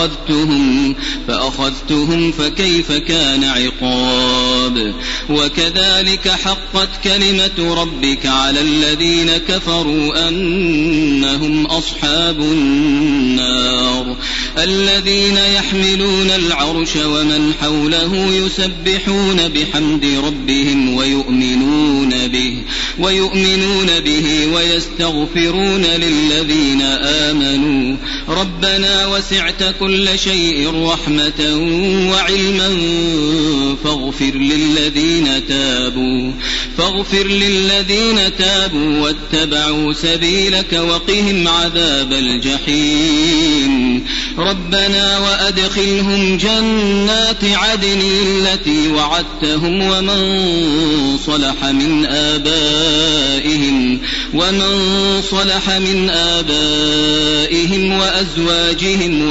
فأخذتهم فأخذتهم فكيف كان عقاب؟ وكذلك حقت كلمة ربك على الذين كفروا أنهم أصحاب النار الذين يحملون العرش ومن حوله يسبحون بحمد ربهم ويؤمنون به ويؤمنون به ويستغفرون للذين آمنوا. ربنا وسعت كل شيء رحمة وعلما فاغفر للذين تابوا فاغفر للذين تابوا واتبعوا سبيلك وقهم عذاب الجحيم. ربنا وأدخلهم جنات عدن التي وعدتهم ومن صلح من آبائهم ومن صلح من آبائهم وأزواجهم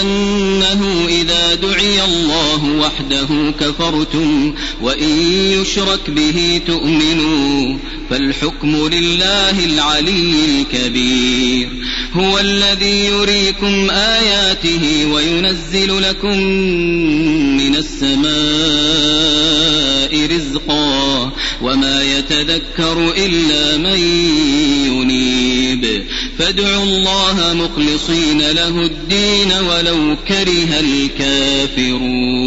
بأنه إذا دعي الله وحده كفرتم وإن يشرك به تؤمنوا فالحكم لله العلي الكبير. هو الذي يريكم آياته وينزل لكم من السماء رزقا وما يتذكر إلا من ينيب. فادعوا الله مخلصين له الدين ولو كره الكافرون.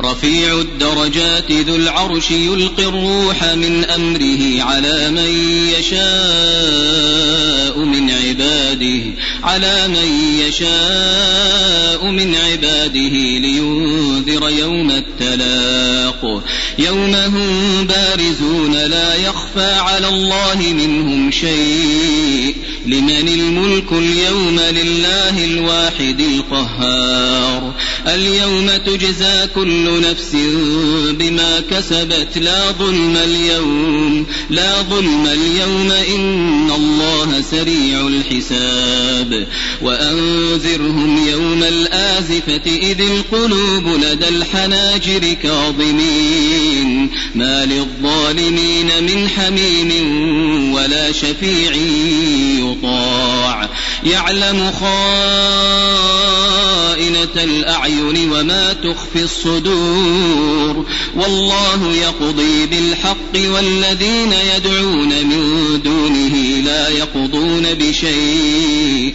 رفيع الدرجات ذو العرش يلقي الروح من أمره على من يشاء من عباده. على من يشاء من عباده لينذر يوم التلاق. يوم هم بارزون لا يخفى على الله منهم شيء. لمن الملك اليوم لله الواحد القهار. اليوم تجزى كل نفس بما كسبت. لا ظلم اليوم لا ظلم اليوم. إن الله سريع الحساب. وأنذرهم يوم الآزفة إذ القلوب لدى الحناجر كاظمين ما للظالمين من حميم ولا شفيع يطاع يعلم خائنة الأعين وما تخفي الصدور والله يقضي بالحق والذين يدعون من دونه لا يقضون بشيء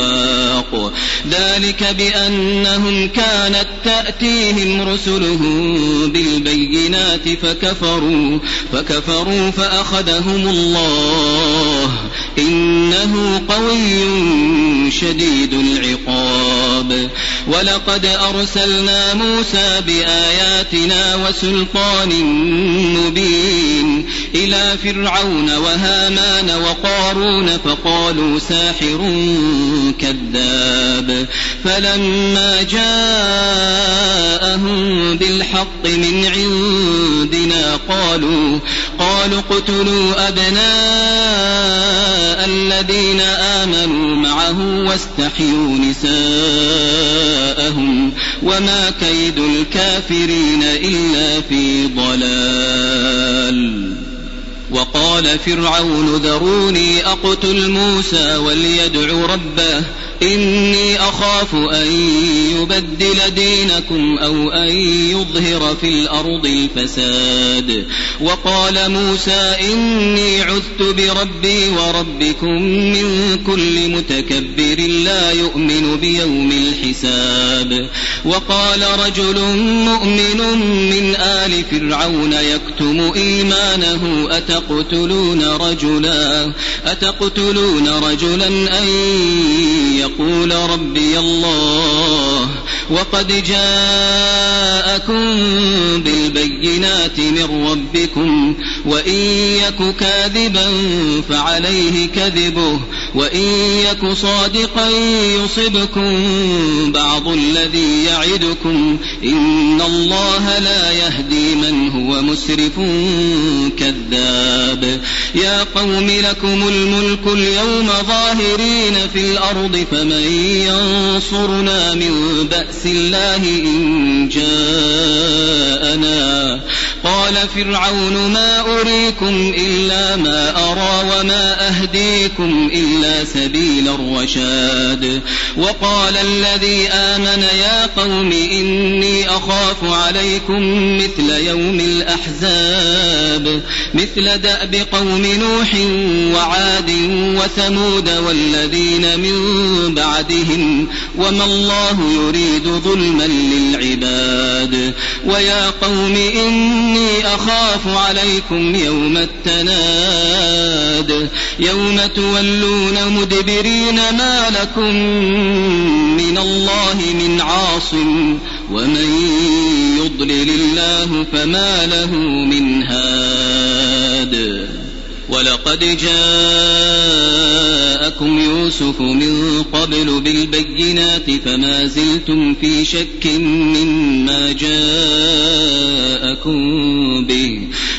الأبواب ذلك بأنهم كانت تأتيهم رسلهم بالبينات فكفروا فكفروا فأخذهم الله. إنه قوي شديد العقاب. ولقد أرسلنا موسى بآياتنا وسلطان مبين إلى فرعون وهامان وقارون فقالوا ساحر كذاب. فلما جاءهم بالحق من عندنا قالوا قالوا اقتلوا أبناء الذين آمنوا معه واستحيوا نساءهم وما كيد الكافرين إلا في ضلال. وقال فرعون ذروني أقتل موسى وليدع ربه إني أخاف أن يبدل دينكم أو أن يظهر في الأرض الفساد. وقال موسى إني عذت بربي وربكم من كل متكبر لا يؤمن بيوم الحساب. وقال رجل مؤمن من آل فرعون يكتم إيمانه أتقتلون رجلا أتقتلون رجلا أن يقول ربي الله وقد جاءكم بالبينات من ربكم وإن يك كاذبا فعليه كذبه وإن يك صادقا يصبكم بعض الذي يعدكم إن الله لا يهدي من هو مسرف كذاب يا قوم لكم الملك اليوم ظاهرين في الأرض فمن ينصرنا من بأس الله إن جاءنا. قال فرعون ما أريكم إلا ما أرى وما أهديكم إلا سبيل الرشاد وقال الذي آمن يا قوم إني أخاف عليكم مثل يوم الأحزاب مثل دأب قوم نوح وعاد وثمود والذين من بعدهم وما الله يريد ظلما للعباد. ويا قوم إني أخاف عليكم يوم التناد يوم تولون مدبرين ما لكم من الله من عاصم ومن يضلل الله فما له من هاد ولقد جاءكم يوسف من قبل بالبينات فما زلتم في شك مما جاءكم به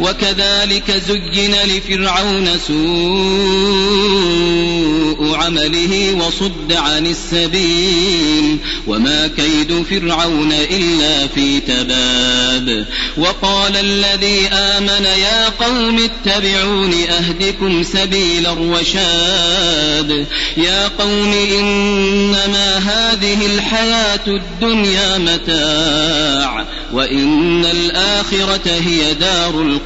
وكذلك زين لفرعون سوء عمله وصد عن السبيل وما كيد فرعون إلا في تباب وقال الذي آمن يا قوم اتبعون أهدكم سبيل الرشاد يا قوم إنما هذه الحياة الدنيا متاع وإن الآخرة هي دار القرار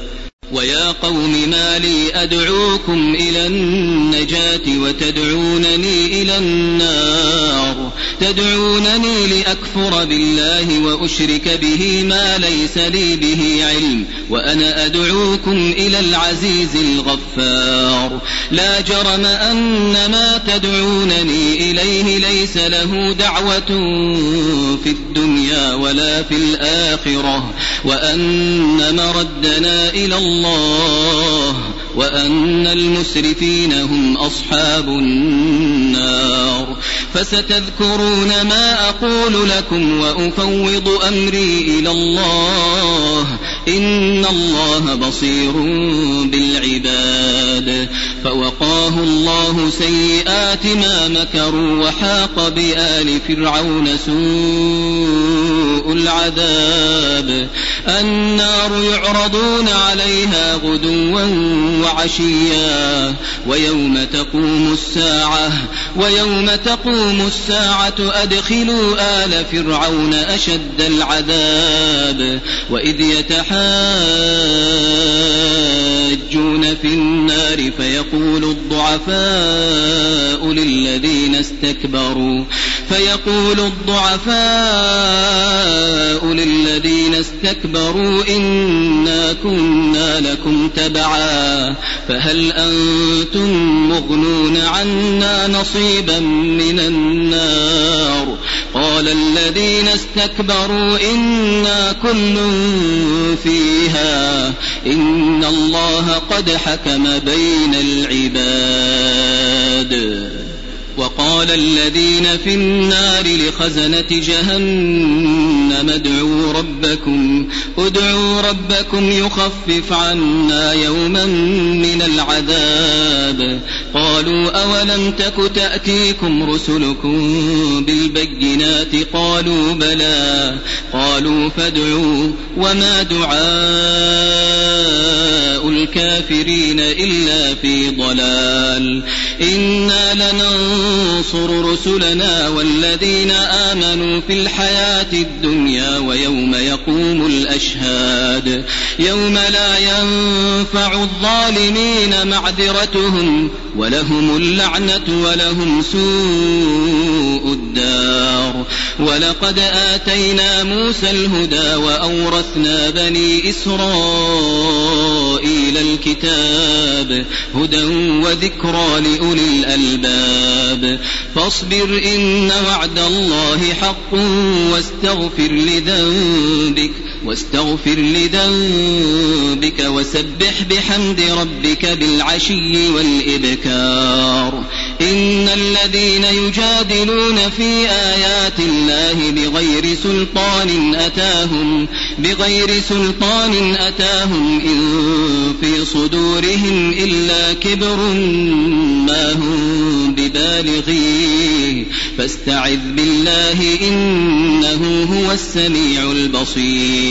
ويا قوم ما لي أدعوكم إلى النجاة وتدعونني إلى النار. تدعونني لأكفر بالله وأشرك به ما ليس لي به علم وأنا أدعوكم إلى العزيز الغفار. لا جرم أن ما تدعونني إليه ليس له دعوة في الدنيا ولا في الآخرة وأن مردنا إلى الله وأن المسرفين هم أصحاب النار. فستذكرون ما أقول لكم وأفوض أمري إلى الله إن الله بصير بالعباد فوقاه الله سيئات ما مكروا وحاق بآل فرعون سوء العذاب النار يعرضون عليها غدوا وعشيا ويوم تقوم الساعة ويوم تقوم الساعة أدخلوا آل فرعون أشد العذاب وإذ يتحاجون في النار فيقول الضعفاء للذين استكبروا فيقول الضعفاء للذين استكبروا إنا كنا لكم تبعا فهل أنتم مغنون عنا نصيبا من النار قال الذين استكبروا إنا كل فيها. إن الله قد حكم بين العباد. وقال الذين في النار لخزنة جهنم ادعوا ربكم ادعوا ربكم يخفف عنا يوما من العذاب. قالوا أولم تك تأتيكم رسلكم بالبينات؟ قالوا بلى. قالوا فادعوا وما دعاء الكافرين إلا في ضلال. إنا لننصر رسلنا والذين آمنوا في الحياة الدنيا ويوم يقوم الأشهاد يوم لا ينفع الظالمين معذرتهم ولهم اللعنة ولهم سوء الدار. ولقد آتينا موسى الهدى وأورثنا بني إسرائيل الكتاب هدى وذكرى لأولي الألباب. فاصبر إن وعد الله حق واستغفر لذنبك واستغفر لذنبك وسبح بحمد ربك بالعشي والإبكار. إن الذين يجادلون في آيات الله بغير سلطان أتاهم بغير سلطان أتاهم إن في صدورهم إلا كبر ما هم ببالغيه. فاستعذ بالله إنه هو السميع البصير.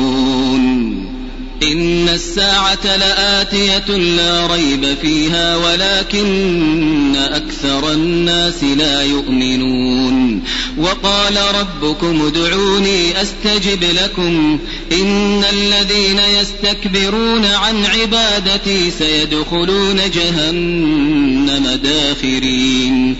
إن الساعة لآتية لا ريب فيها ولكن أكثر الناس لا يؤمنون. وقال ربكم ادعوني أستجب لكم. إن الذين يستكبرون عن عبادتي سيدخلون جهنم داخرين.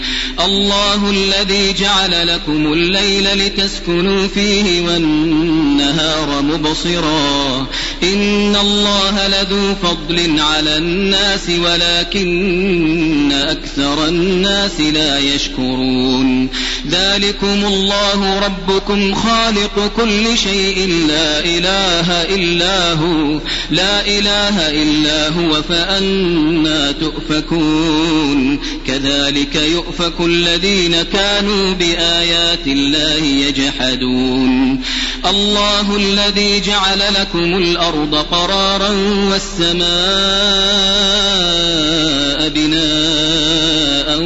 الله الذي جعل لكم الليل لتسكنوا فيه والنهار مبصرا. إن الله لذو فضل على الناس ولكن أكثر الناس لا يشكرون ذلكم الله ربكم خالق كل شيء لا إله إلا هو لا إله إلا هو فأنا تؤفكون كذلك يؤفك الذين كانوا بآيات الله يجحدون الله الذي جعل لكم الأرض قرارا والسماء بناء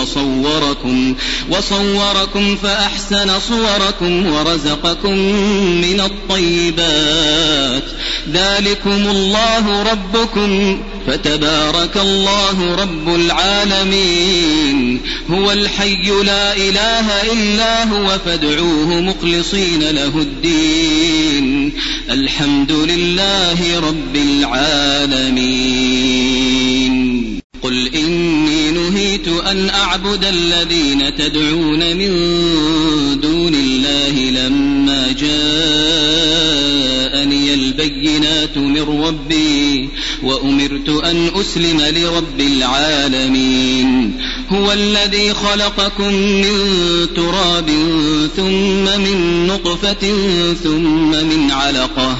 وصور وصوركم وصوركم فأحسن صوركم ورزقكم من الطيبات ذلكم الله ربكم فتبارك الله رب العالمين. هو الحي لا إله إلا هو فادعوه مخلصين له الدين. الحمد لله رب العالمين. قل إني نهيت أن أعبد الذين تدعون من دون الله لما جاءني البينات من ربي وأمرت أن أسلم لرب العالمين. هو الذي خلقكم من تراب ثم من نطفة ثم من علقة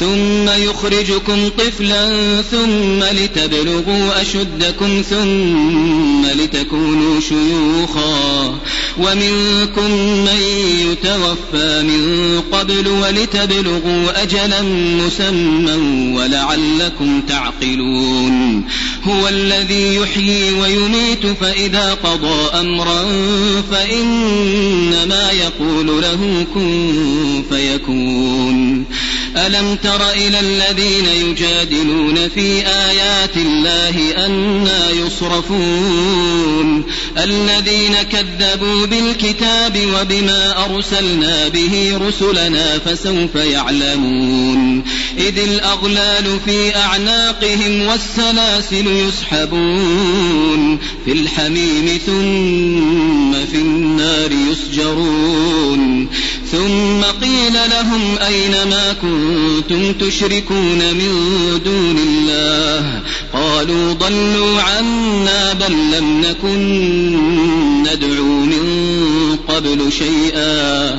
ثم يخرجكم طفلا ثم لتبلغوا أشدكم ثم لتكونوا شيوخا. ومنكم من يتوفى من قبل ولتبلغوا أجلا مسمى ولعلكم تعقلون. هو الذي يحيي ويميت فإذا قضى أمرا فإنما يقول له كن فيكون. ألم تر إلى الذين يجادلون في آيات الله أنا يصرفون؟ الذين كذبوا بالكتاب وبما أرسلنا به رسلنا فسوف يعلمون. إذ الأغلال في أعناقهم والسلاسل يسحبون. في الحميم ثم في النار يسجرون. ثم قيل لهم أين ما كنتم تشركون من دون الله؟ قالوا ضلوا عنا بل لم نكن ندعو من قبل شيئا.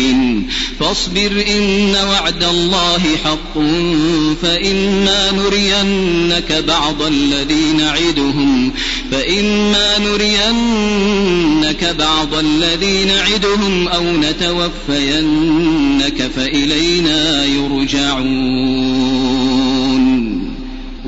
فاصبر إن وعد الله حق فإما نرينك بعض الذي نعدهم فإما نرينك بعض الذي نعدهم أو نتوفينك فإلينا يرجعون.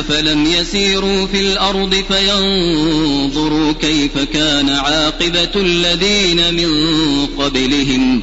أفلم يسيروا في الأرض فينظروا كيف كان عاقبة الذين من قبلهم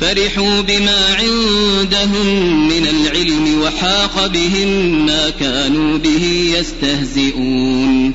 فرحوا بما عندهم من العلم وحاق بهم ما كانوا به يستهزئون.